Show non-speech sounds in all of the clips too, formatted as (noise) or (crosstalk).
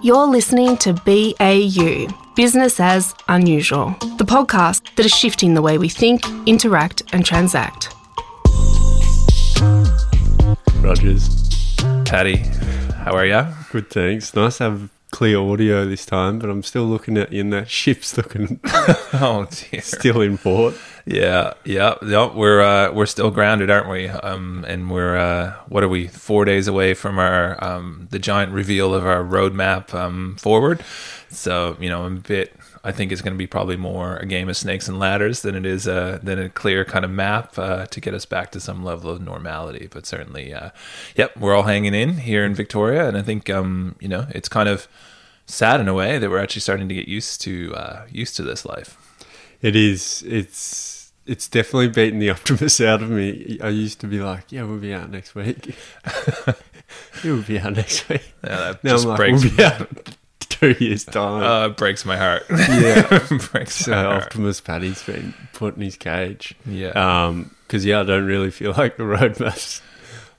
You're listening to BAU, Business as Unusual, the podcast that is shifting the way we think, interact, and transact. Rogers. Patty, how are you? Good, thanks. Nice to have clear audio this time, but I'm still looking at you and that ship's looking (laughs) Oh dear. still in port. Yeah, yeah, yeah. We're uh, we're still grounded, aren't we? Um, and we're uh, what are we? Four days away from our um, the giant reveal of our roadmap um, forward. So you know, I'm a bit. I think it's going to be probably more a game of snakes and ladders than it is a than a clear kind of map uh, to get us back to some level of normality. But certainly, uh, yep, we're all hanging in here in Victoria, and I think um, you know it's kind of sad in a way that we're actually starting to get used to uh, used to this life. It is. It's it's definitely beaten the (laughs) optimist out of me. I used to be like, yeah, we'll be out next week. (laughs) we'll be out next week. Yeah, Now I'm like, breaks we'll be out two years time. Uh, it breaks my heart. Yeah. (laughs) breaks so my heart. Optimus Paddy's been put in his cage. Yeah. Um, because yeah, I don't really feel like the roadmap's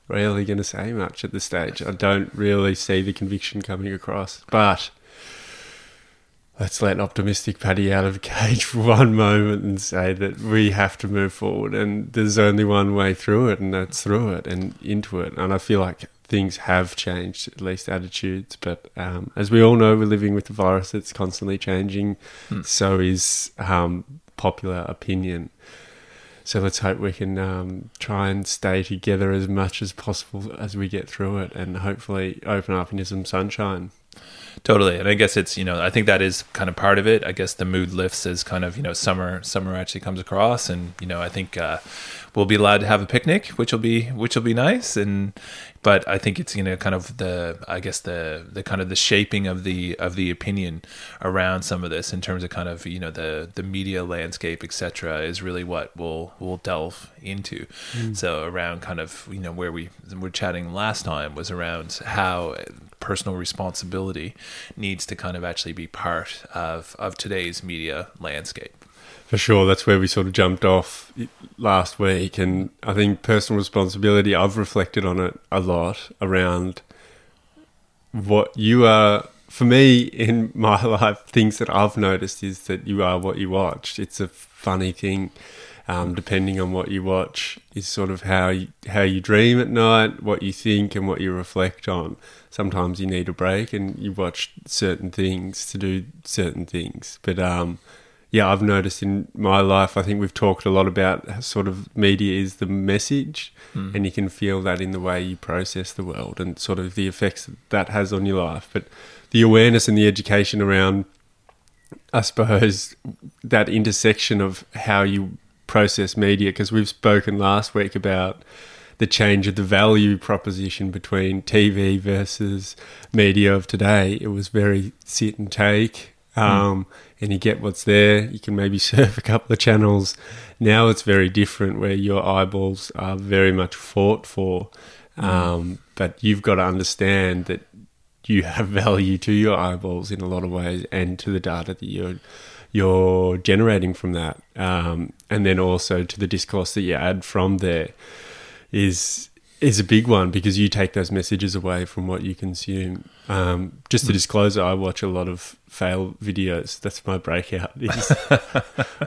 really going to say much at this stage. I don't really see the conviction coming across. But let's let optimistic Paddy out of the cage for one moment and say that we have to move forward, and there's only one way through it, and that's through it and into it. And I feel like things have changed, at least attitudes. But um, as we all know, we're living with the virus that's constantly changing. So is um, popular opinion. So let's hope we can um, try and stay together as much as possible as we get through it, and hopefully open up into some sunshine. Totally, and I guess it's you know I think that is kind of part of it. I guess the mood lifts as kind of you know summer summer actually comes across, and you know I think uh, we'll be allowed to have a picnic, which will be which will be nice. And but I think it's you know kind of the I guess the the kind of the shaping of the of the opinion around some of this in terms of kind of you know the the media landscape etc. is really what we'll we'll delve into. Hmm. So around kind of you know where we were chatting last time was around how personal responsibility needs to kind of actually be part of of today's media landscape. For sure, that's where we sort of jumped off last week, and I think personal responsibility. I've reflected on it a lot around what you are. For me, in my (laughs) life, things that I've noticed is that you are what you watch. It's a funny thing. Um, depending on what you watch, is sort of how you, how you dream at night, what you think, and what you reflect on. Sometimes you need a break, and you watch certain things to do certain things. But um, yeah, I've noticed in my life, I think we've talked a lot about sort of media is the message, hmm. and you can feel that in the way you process the world and sort of the effects that, that has on your life. But the awareness and the education around, I suppose, that intersection of how you process media, because we've spoken last week about the change of the value proposition between TV versus media of today. It was very sit and take, um, and you get what's there. You can maybe (laughs) surf a couple of channels. Now it's very different, where your eyeballs are very much fought for. Um, but you've got to understand that you have (laughs) value to your eyeballs in a lot of ways, and to the data that you're you're generating from that, um, and then also to the discourse that you add from there is is a big one because you take those messages away from what you consume. Um, just to disclose, I watch a lot of fail videos. That's my breakout. Is (laughs)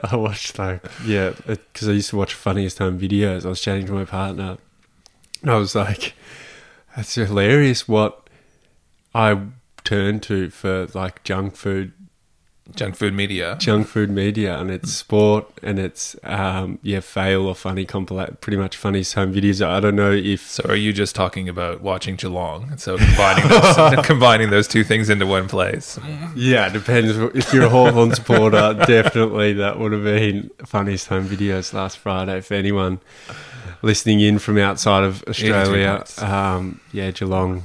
I watched like yeah, because I used to watch funniest home videos. I was chatting to my partner, and I was like, "That's hilarious." What I turn to for like junk food Junk food media. junk food media and it's sport and it's um yeah fail or funny compilate pretty much funny home videos i don't know if So are you just talking about watching Geelong? So combining those, (laughs) combining those two things into one place. yeah it depends if you're a hawthorn supporter (laughs) definitely that would have been funniest home videos last friday for anyone listening in from outside of australia um yeah geelong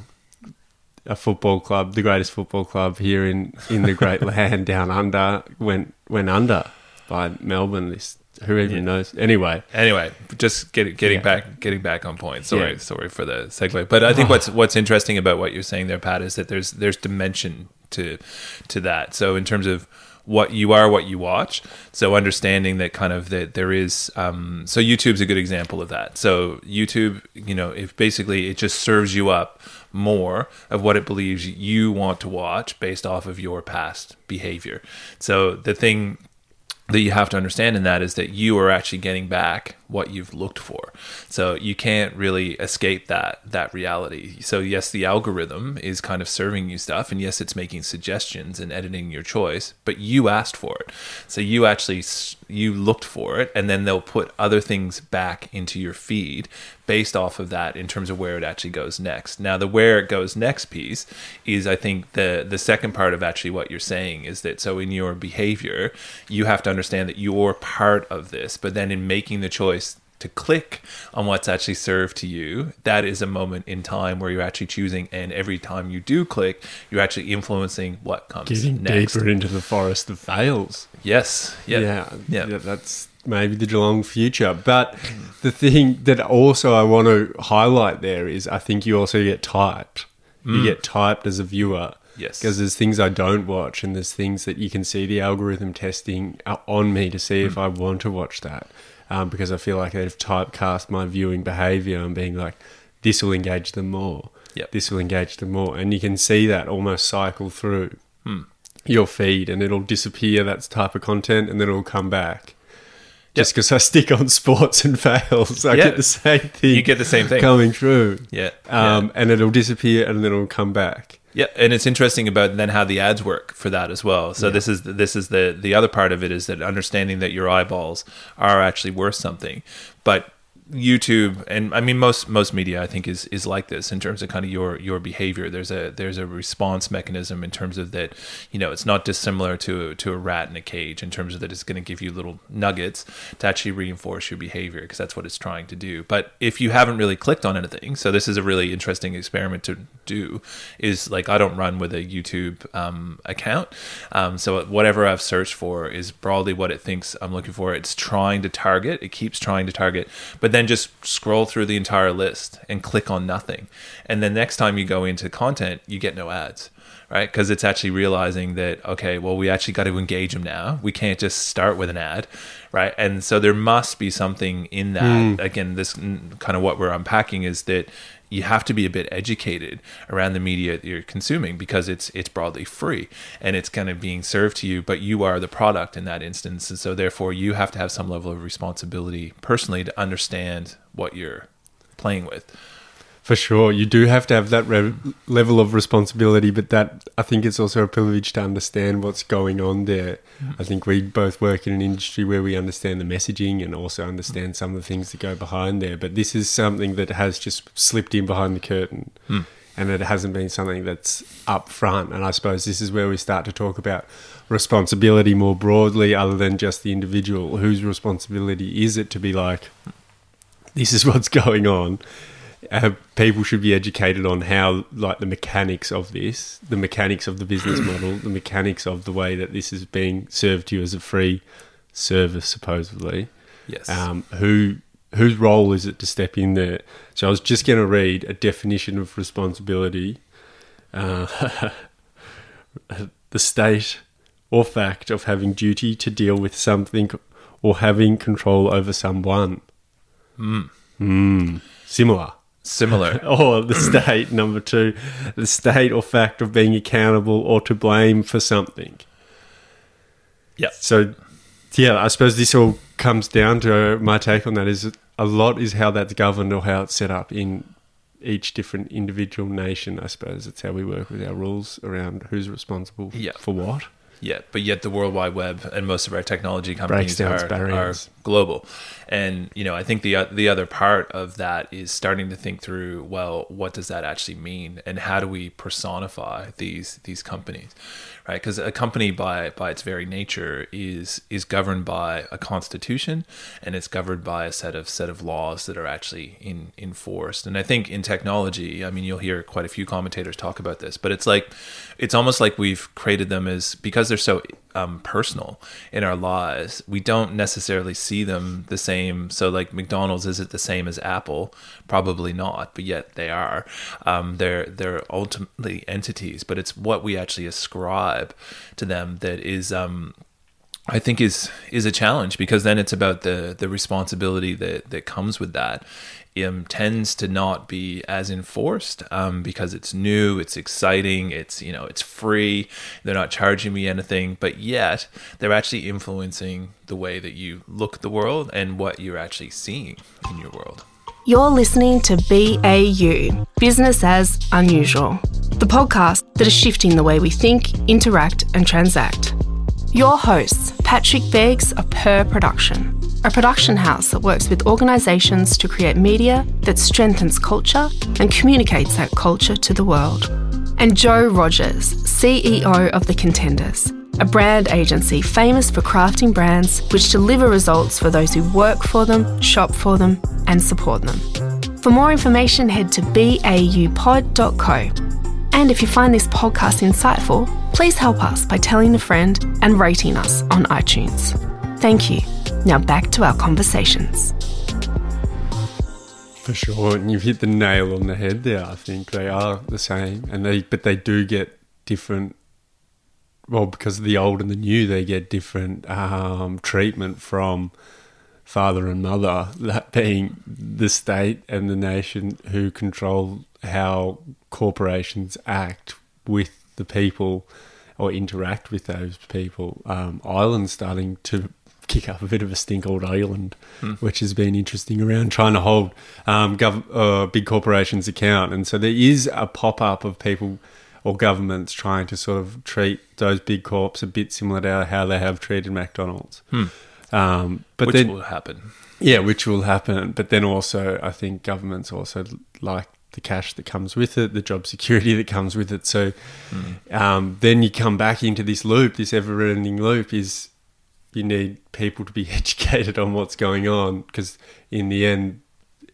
a football club the greatest football club here in in the great (laughs) land down under went went under by melbourne this who even Yeah. knows anyway Anyway, just getting getting Yeah. back getting back on point. Sorry, Yeah. sorry for the segue. But I think what's what's interesting about what you're saying there, Pat, is that there's there's dimension to to that. So in terms of what you are, what you watch. So understanding that kind of that there is. Um, so YouTube's a good example of that. So YouTube, you know, if basically it just serves you up more of what it believes you want to watch based off of your past behavior. So the thing that you have to understand in that is that you are actually getting back what you've looked for. So you can't really escape that that reality. So yes, the algorithm is kind of serving you stuff and yes, it's making suggestions and editing your choice, but you asked for it. So you actually you looked for it and then they'll put other things back into your feed based off of that in terms of where it actually goes next. Now, the where it goes next piece is, I think, the the second part of actually what you're saying is that so in your behavior, you have to understand that you're part of this, but then in making the choice to click on what's actually served to you, that is a moment in time where you're actually choosing, and every time you do click, you're actually influencing what comes Getting next. deeper into the forest of fails. Yes. Yeah. Yeah, Yeah. yeah, that's maybe the Geelong future. But the thing that also I want to highlight there is I think you also get typed. You get typed as a viewer. Yes. Because there's things I don't watch, and there's things that you can see the algorithm testing uh, on me to see if I want to watch that. Um, because I feel like they've typecast my viewing behavior and being like, this will engage them more. Yep. This will engage them more. And you can see that almost cycle through your feed and it'll disappear, that type of content, and then it'll come back. Just because I stick on sports and (laughs) fails, I Yeah. get the same thing. You get the same thing. coming through. Yeah. Um, And it'll disappear and then it'll come back. Yeah, and it's interesting about then how the ads work for that as well. So this is this is the the other part of it is that understanding that your eyeballs are actually worth something, but YouTube and I mean most most media I think is is like this in terms of kind of your your behavior. There's a there's a response mechanism in terms of that you know it's not dissimilar to to a rat in a cage in terms of that it's going to give you little nuggets to actually reinforce your behavior because that's what it's trying to do. But if you haven't really clicked on anything, so this is a really interesting experiment to do. Is like I don't run with a YouTube um, account, um, so whatever I've searched for is broadly what it thinks I'm looking for. It's trying to target. It keeps trying to target, but then just scroll through the entire list and click on nothing. And then next time you go into content, you get no ads right? Because it's actually realizing that, okay, well, we actually got to engage them now. We can't just start with an ad, right? And so there must be something in that. Again, this mm, kind of what we're unpacking is that you have to be a bit educated around the media that you're consuming because it's it's broadly free and it's kind of being served to you but you are the product in that instance. And so therefore you have to have some level of responsibility personally to understand what you're playing with For sure, you do have to have that re- level of responsibility, but that I think it's also a privilege to understand what's going on there. Mm-hmm. I think we both work in an industry where we understand the messaging and also understand some of the things that go behind there. But this is something that has just slipped in behind the curtain, hmm. and it hasn't been something that's up front. And I suppose this is where we start to talk about responsibility more broadly, other than just the individual. Whose responsibility is it to be like, this is what's (laughs) going on? Uh, people should be educated on how like the mechanics of this the mechanics of the business (clears throat) model the mechanics of the way that this is being served to you as a free service supposedly. Yes. Um, who whose role is it to step in there? So i was just going to read a definition of responsibility uh, (laughs) the state or fact of having duty to deal with something or having control over someone. Mm. similar similar. (laughs) Or the (clears throat) state number two the state or fact of being accountable or to blame for something. Yeah so yeah i suppose this all comes down to uh, my take on that is a lot is how that's governed or how it's set up in each different individual nation i suppose. It's how we work with our rules around who's responsible Yeah. for what Yeah, but yet the World Wide Web and most of our technology companies are, are global. And you know, I think the the other part of that is starting to think through. Well, what does that actually mean, and how do we personify these these companies, right? Because a company by by its very nature is is governed by a constitution, and it's governed by a set of set of laws that are actually in enforced. And I think in technology, I mean, you'll hear quite a few commentators talk about this, but it's like it's almost like we've created them as because they're so um, personal in our lives. We don't necessarily see them the same. So, like McDonald's, is it the same as Apple? Probably not, but yet they are. Um, they're they're ultimately entities, but it's what we actually ascribe to them that is. Um, I think is is a challenge because then it's about the the responsibility that that comes with that. Um, tends to not be as enforced um, because it's new, it's exciting, it's you know it's free. They're not charging me anything, but yet they're actually influencing the way that you look at the world and what you're actually seeing in your world. You're listening to BAU, Business as Unusual, the podcast that is shifting the way we think, interact, and transact. Your hosts, Patrick Beggs of Per Production, a production house that works with organisations to create media that strengthens culture and communicates that culture to the world. And Joe Rogers, CEO of The Contenders, a brand agency famous for crafting brands which deliver results for those who work for them, shop for them, and support them. For more information, head to baupod.co. And if you find this podcast insightful, please help us by telling a friend and rating us on iTunes. Thank you. Now back to our conversations. For sure, and you've hit the nail on the head there. I think they are the same, and they but they do get different. Well, because of the old and the new, they get different um, treatment from father and mother. That being the state and the nation who control how corporations act with the people or interact with those people. Um, Ireland's starting to kick up a bit of a stink old Ireland, Hmm. which has been interesting around trying to hold um, gov- uh, big corporations account. And so there is a pop up of people or governments trying to sort of treat those big corps a bit similar to how they have treated McDonald's. Um, but which then, will happen. yeah, which will happen. But then also, I think governments also like the cash that comes with it, the job security that comes with it. So um, then you come back into this loop, this ever-ending loop. Is you need people to be (laughs) educated on what's going on because in the end,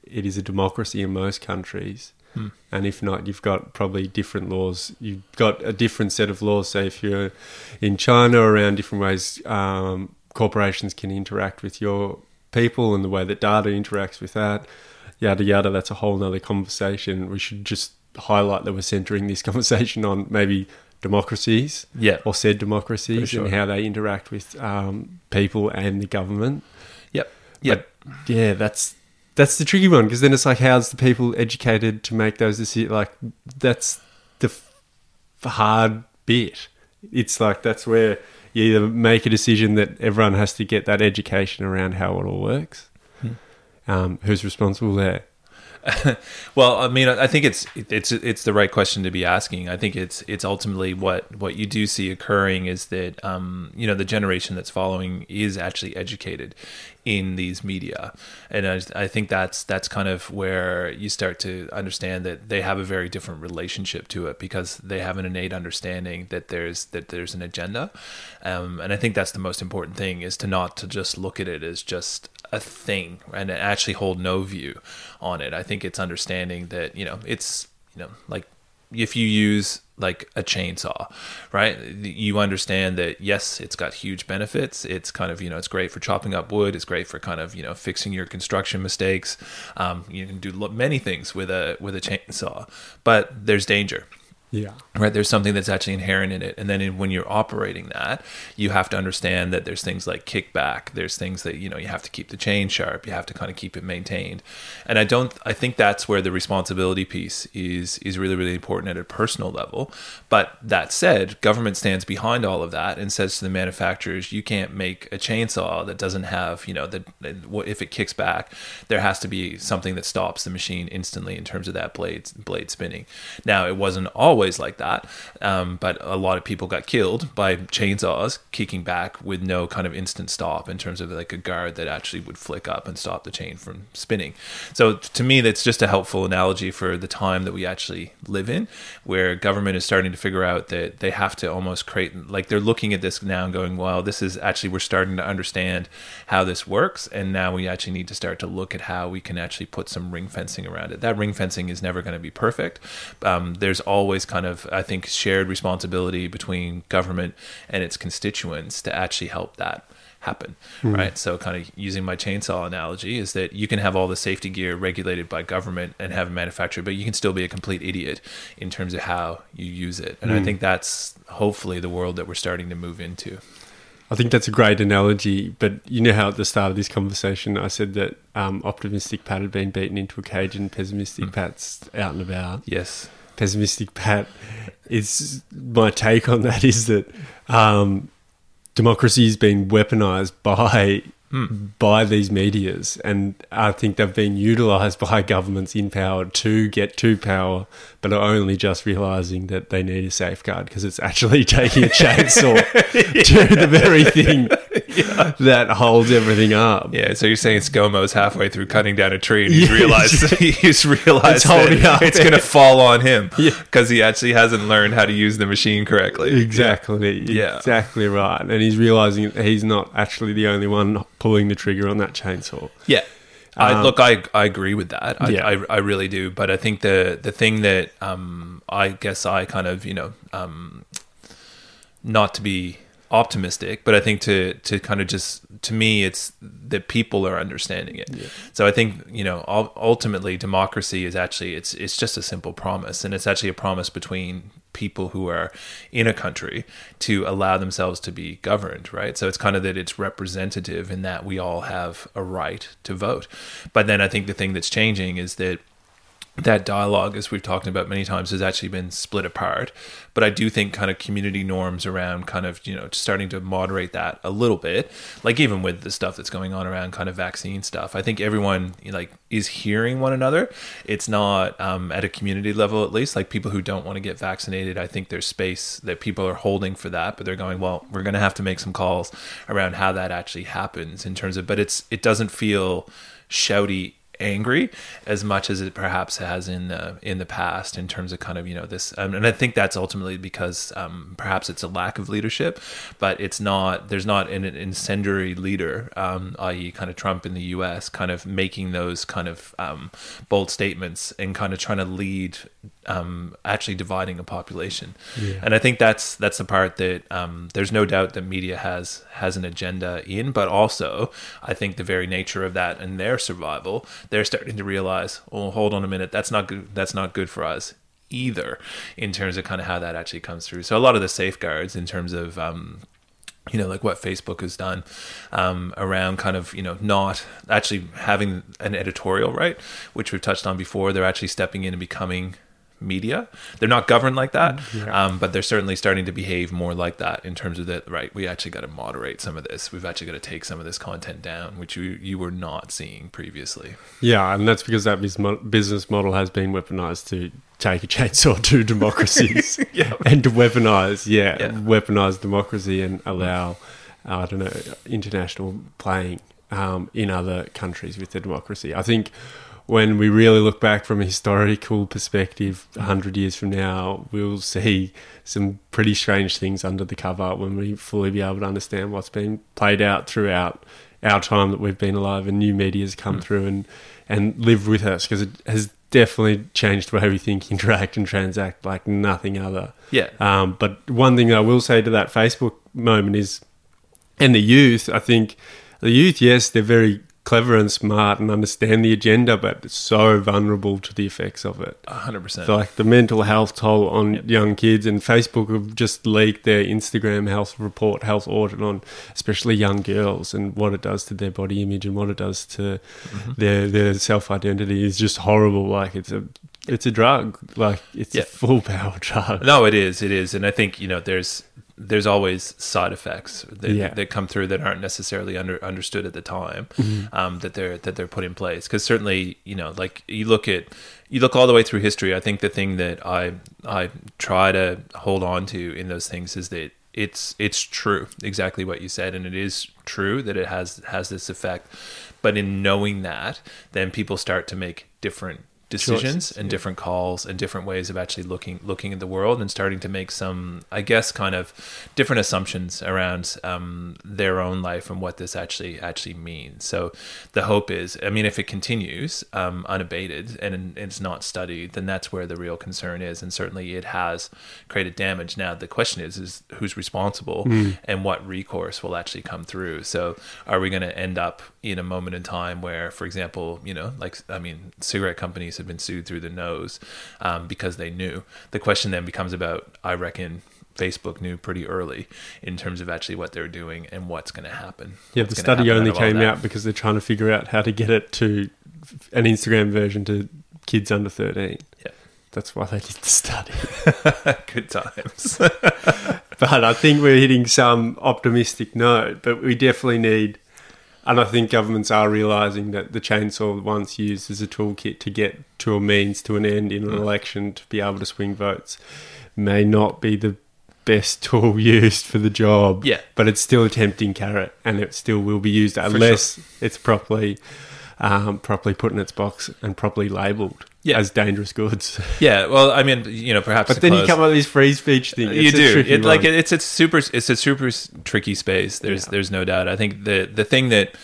it is a democracy in most countries. And if not, you've got probably different laws. You've got a different set of laws. Say, if you're in China, around different ways um, corporations can interact with your people and the way that data interacts with that, yada yada. That's a whole nother conversation. We should just highlight that we're centering this (laughs) conversation on maybe democracies, Yeah. or said democracies, sure. and how they interact with um, people and the government. Yep. Yep. But yeah, that's that's the tricky one because then it's like, how's the people educated to make those decisions? Like, that's the f- hard bit. It's like that's where you either make a decision that everyone has to get that education around how it all works. Um, who's responsible there? (laughs) Well, I mean, I think it's it's it's the right question to be asking. I think it's it's ultimately what what you do see occurring is that um, you know the generation that's following is actually educated in these media, and I, I think that's that's kind of where you start to understand that they have a very different relationship to it because they have an innate understanding that there's that there's an agenda, um, and I think that's the most important thing is to not to just look at it as just a thing and actually hold no view on it. I think it's understanding that, you know, it's, you know, like if you use like a chainsaw, right? You understand that yes, it's got huge benefits. It's kind of, you know, it's great for chopping up wood. It's great for kind of, you know, fixing your construction mistakes. Um, you can do many things with a with a chainsaw, but there's danger Yeah. right? There's something that's actually inherent in it. And then in, when you're operating that you have to understand that there's things like kickback. There's things that you know you have to keep the chain sharp. You have to kind of keep it maintained. And i don't i think that's where the responsibility piece is is really really important at a personal level. But that said government stands behind all of that and says to the manufacturers you can't make a chainsaw that doesn't have you know that if it kicks back there has to be something that stops the machine instantly in terms of that blade blade spinning. Now it wasn't always like that. Um, but a lot of people got killed by chainsaws kicking back with no kind of instant stop in terms of like a guard that actually would flick up and stop the chain from spinning. So to me that's just a helpful analogy for the time that we actually live in where government is starting to figure out that they have to almost create like they're looking at this now and going well this is actually we're starting to understand how this works and now we actually need to start to look at how we can actually put some ring fencing around it. That ring fencing is never going to be perfect. Um, there's always kind of i think shared responsibility between government and its constituents to actually help that happen hmm. right so kind of using my chainsaw analogy is that you can have all the safety gear regulated by government and have it manufactured but you can still be a complete idiot in terms of how you use it and i hmm. think that's hopefully the world that we're starting to move into I think that's a great analogy. But you know how at the start of this conversation I said that um, optimistic Pat had been beaten into a cage and pessimistic hmm. Pat's out and about. Yes. Pessimistic Pat is my take on that is that um, democracy has been weaponized by by these medias, and I think they've been utilised by governments in power to get to power, but are only just realising that they need a safeguard because it's actually (laughs) taking a chainsaw (laughs) to the very thing (laughs) that holds everything up. Yeah, so you're saying ScoMo's halfway through cutting down a tree and he's realized he's (laughs) (laughs) realized It's holding up. it's going to fall on him Yeah. because he actually hasn't learned how to use the machine correctly. Exactly. Yeah. Exactly right. And he's realizing that he's not actually the only one pulling the trigger on that chainsaw. Yeah. I, Um, look, I I agree with that. I, Yeah. I, I really do. But I think the the thing that um, I guess I kind of you know um, not to be optimistic, but I think to to kind of just to me, it's that people are understanding it. So I think you know ultimately democracy is actually it's it's just a simple promise, and it's actually a promise between people who are in a country to allow themselves to be governed, right? So it's kind of that it's representative in that we all have a right to vote. But then I think the thing that's changing is that that dialogue, as we've talked about many times, has actually been split apart. But I do think kind of community norms around kind of, you know, starting to moderate that a little bit. Like even with the stuff that's going on around kind of vaccine stuff, I think everyone like is hearing one another. It's not um, at a community level, at least. Like people who don't want to get vaccinated, I think there's space that people are holding for that. But they're going, well, we're going to have to make some calls around how that actually happens in terms of. But it's it doesn't feel shouty angry as much as it perhaps has in the in the past in terms of kind of you know this um, and I think that's ultimately because um, perhaps it's a lack of leadership but it's not there's not an, an incendiary leader um, i.e. kind of Trump in the US kind of making those kind of um, bold statements and kind of trying to lead um, actually dividing a population and I think that's that's the part that um, there's no doubt that media has has an agenda in but also I think the very nature of that and their survival they're starting to realize oh hold on a minute that's not good that's not good for us either in terms of kind of how that actually comes through so a lot of the safeguards in terms of um, you know, like what Facebook has done um, around kind of, you know, not actually having an editorial right, which we've touched on before. They're actually stepping in and becoming media. They're not governed like that, um, but they're certainly starting to behave more like that in terms of that. Right, we actually got to moderate some of this. We've actually got to take some of this content down, which you you were not seeing previously. Yeah, and that's because that business model has been weaponized to take a chainsaw to (laughs) democracies (laughs) and to weaponize, yeah, Yeah. weaponize democracy and allow, I don't know, international playing um, in other countries with the democracy. I think when we really look back from a historical perspective, 100 years from now, we'll see some pretty strange things under the cover when we fully be able to understand what's been played out throughout our time that we've been alive and new media's come through and, and lived with us because it has definitely changed the way we think, (laughs) interact, and transact like nothing other. Yeah. Um, but one thing I will say to that Facebook moment is, and the youth, I think the youth, yes, they're very clever and smart and understand the agenda, but so vulnerable to the effects of it. hundred percent. So like the mental health toll on young kids, and Facebook have just leaked their Instagram health report, health audit on especially young girls, and what it does to their body image and what it does to mm-hmm. their their self identity is just horrible. Like it's a it's a drug, like it's a full power (laughs) drug. No, it is. It is, and I think you know there's there's always side effects that, Yeah. that come through that aren't necessarily under understood at the time Mm-hmm. um, that they're that they're put in place. Because certainly, you know, like you look at you look all the way through history. I think the thing that I I try to hold on to in those things is that it's it's true exactly what you said, and it is true that it has has this effect. But in knowing that, then people start to make different decisions and different calls and different ways of actually looking looking at the world and starting to make some i guess kind of different assumptions around um, their own life and what this actually actually means. So the hope is i mean if it continues um, unabated and it's not studied then that's where the real concern is. And certainly it has created damage. Now the question is is who's responsible and what recourse will actually come through? So are we going to end up in a moment in time where for example you know like i mean cigarette companies have been sued through the nose um, because they knew the question then becomes about i reckon Facebook knew pretty early in terms of actually what they're doing and what's going to happen. Yeah, the study only out came out because they're trying to figure out how to get it to an Instagram version to kids under 13. Yeah. That's why they did the study. (laughs) Good times. (laughs) but I think we're hitting some optimistic note, but we definitely need, and I think governments are realizing that the chainsaw, once used as a toolkit to get to a means to an end in an Mm. election to be able to swing votes, may not be the best tool (laughs) used for the job. Yeah. But it's still a tempting carrot, and it still will be used unless it's properly. Um, properly put in its box and properly labelled Yeah. as dangerous goods. yeah, well, I mean, you know, perhaps. But then you come up with this free speech thing. Uh, you It's a do it like it's a super it's a super tricky space there's Yeah. there's no doubt i think the the thing that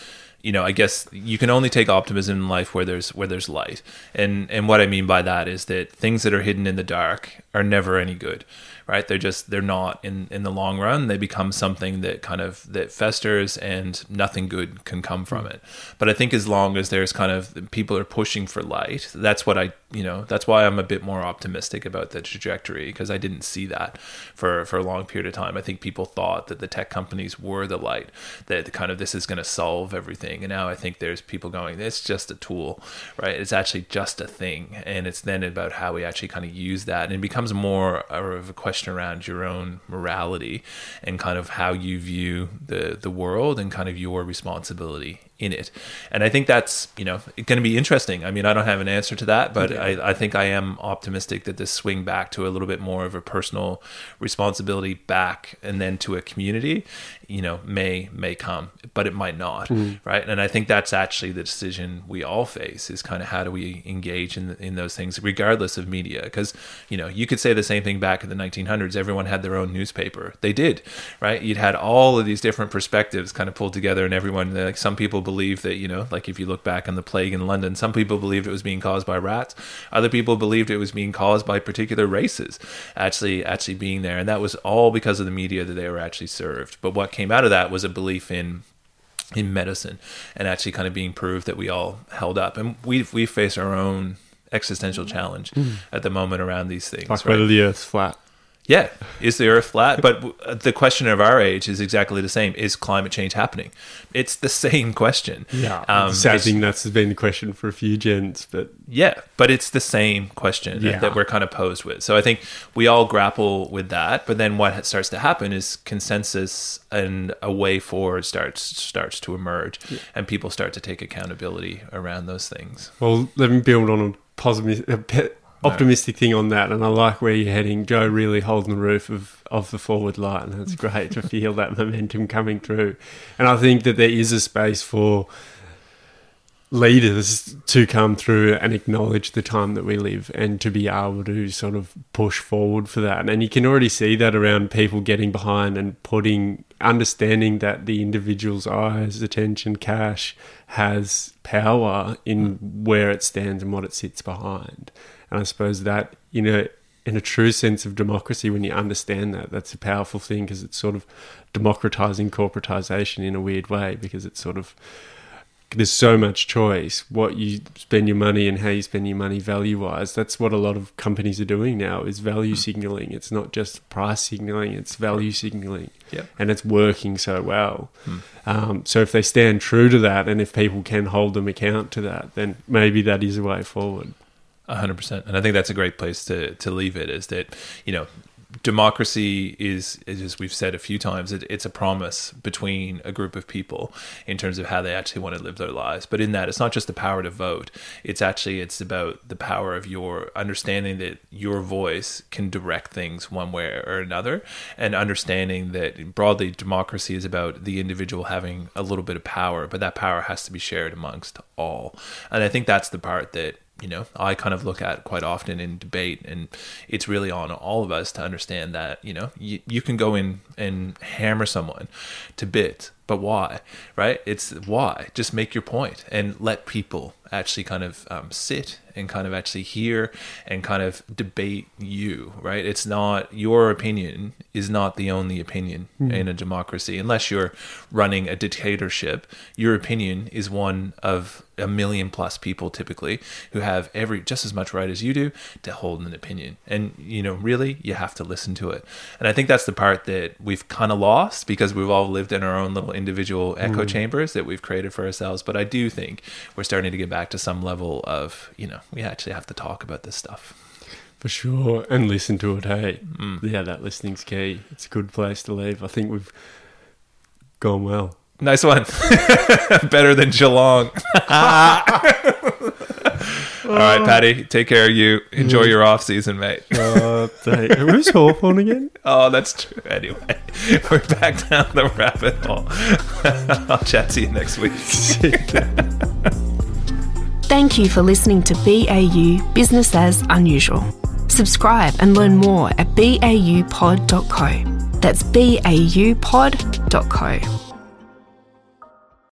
you know i guess you can only take optimism in life where there's where there's light and and what i mean by that is that things that are hidden in the dark are never any good right? They're just they're not in in the long run. They become something that kind of that festers and nothing good can come from it. But i think as long as there's kind of people are pushing for light that's what i you know that's why i'm a bit more optimistic about the trajectory because i didn't see that for for a long period of time. I think people thought that the tech companies were the light that kind of this is going to solve everything. And now i think there's people going it's just a tool right? It's actually just a thing. And it's then about how we actually kind of use that. And it becomes more of a question around your own morality and kind of how you view the the world and kind of your responsibility in it. And I think that's, you know, going to be interesting. I mean, I don't have an answer to that, but I, I think I am optimistic that this swing back to a little bit more of a personal responsibility back and then to a community, you know, may may come, but it might not, hmm. right? And I think that's actually the decision we all face is kind of how do we engage in in those things regardless of media because, you know, you could say the same thing back in the 1900s, everyone had their own newspaper. They did, right? You'd had all of these different perspectives kind of pulled together and everyone like some people believe that, you know, like if you look back on the plague in London, some people believed it was being caused by rats. Other people believed it was being caused by particular races actually actually being there. And that was all because of the media that they were actually served. But what came out of that was a belief in in medicine and actually kind of being proved that we all held up. And we we face our own existential mm-hmm. challenge mm-hmm. at the moment around these things. like right? whether the Earth's flat. Yeah, is the Earth flat? But the question of our age is exactly the same: Is climate change happening? It's the same question. Um, Sad thing that's been the question for a few gens, but yeah, but it's the same question Yeah. that we're kind of posed with. So I think we all grapple with that, but then what starts to happen is consensus and a way forward starts starts to emerge, and people start to take accountability around those things. well, let me build on a positive, optimistic thing on that. And I like where you're heading. Joe really holding the roof of, of the forward light, and it's great to (laughs) feel that momentum coming through. And I think that there is a space for leaders to come through and acknowledge the time that we live and to be able to sort of push forward for that. And you can already see that around people getting behind and putting understanding that the individual's eyes, attention, cash has power in hmm. where it stands and what it sits behind. And I suppose that, you know, in a true sense of democracy, when you understand that, that's a powerful thing because it's sort of democratizing corporatization in a weird way because it's sort of there's so much choice. What you spend your money and how you spend your money value wise that's what a lot of companies are doing now is value signaling. It's not just price signaling it's value signaling. Yep. and it's working so well. Um, so if they stand true to that and if people can hold them account to that then maybe that is a way forward A hundred percent, and I think that's a great place to to leave it. Is that you know, democracy is, is as we've said a few times, it, it's a promise between a group of people in terms of how they actually want to live their lives. But in that, it's not just the power to vote; it's actually it's about the power of your understanding that your voice can direct things one way or another, and understanding that broadly democracy is about the individual having a little bit of power, but that power has to be shared amongst all. And I think that's the part that you know i kind of look at quite often in debate and it's really on all of us to understand that you know you, you can go in and hammer someone to bits but why? Right? It's why. Just make your point and let people actually kind of um, sit and kind of actually hear and kind of debate you, right? It's not your opinion is not the only opinion mm. in a democracy. Unless you're running a dictatorship, your opinion is one of a million plus people typically who have every just as much right as you do to hold an opinion. And you know, really, you have to listen to it. And I think that's the part that we've kind of lost because we've all lived in our own little individual echo mm. chambers that we've created for ourselves. But I do think we're starting to get back to some level of, you know, we actually have to talk about this stuff. For sure. And listen to it, hey. Mm. Yeah, that listening's key. It's a good place to leave. I think we've gone well. Nice one. (laughs) Better than Geelong. (laughs) All right, Patty. Take care of you. Enjoy your off season, mate. Uh, who's Hawthorn again? (laughs) Oh, that's true. Anyway, we're back down the rabbit hole. I'll chat to you next week. Thank you for listening to BAU Business as Unusual. Subscribe and learn more at baupod.co. That's baupod.co.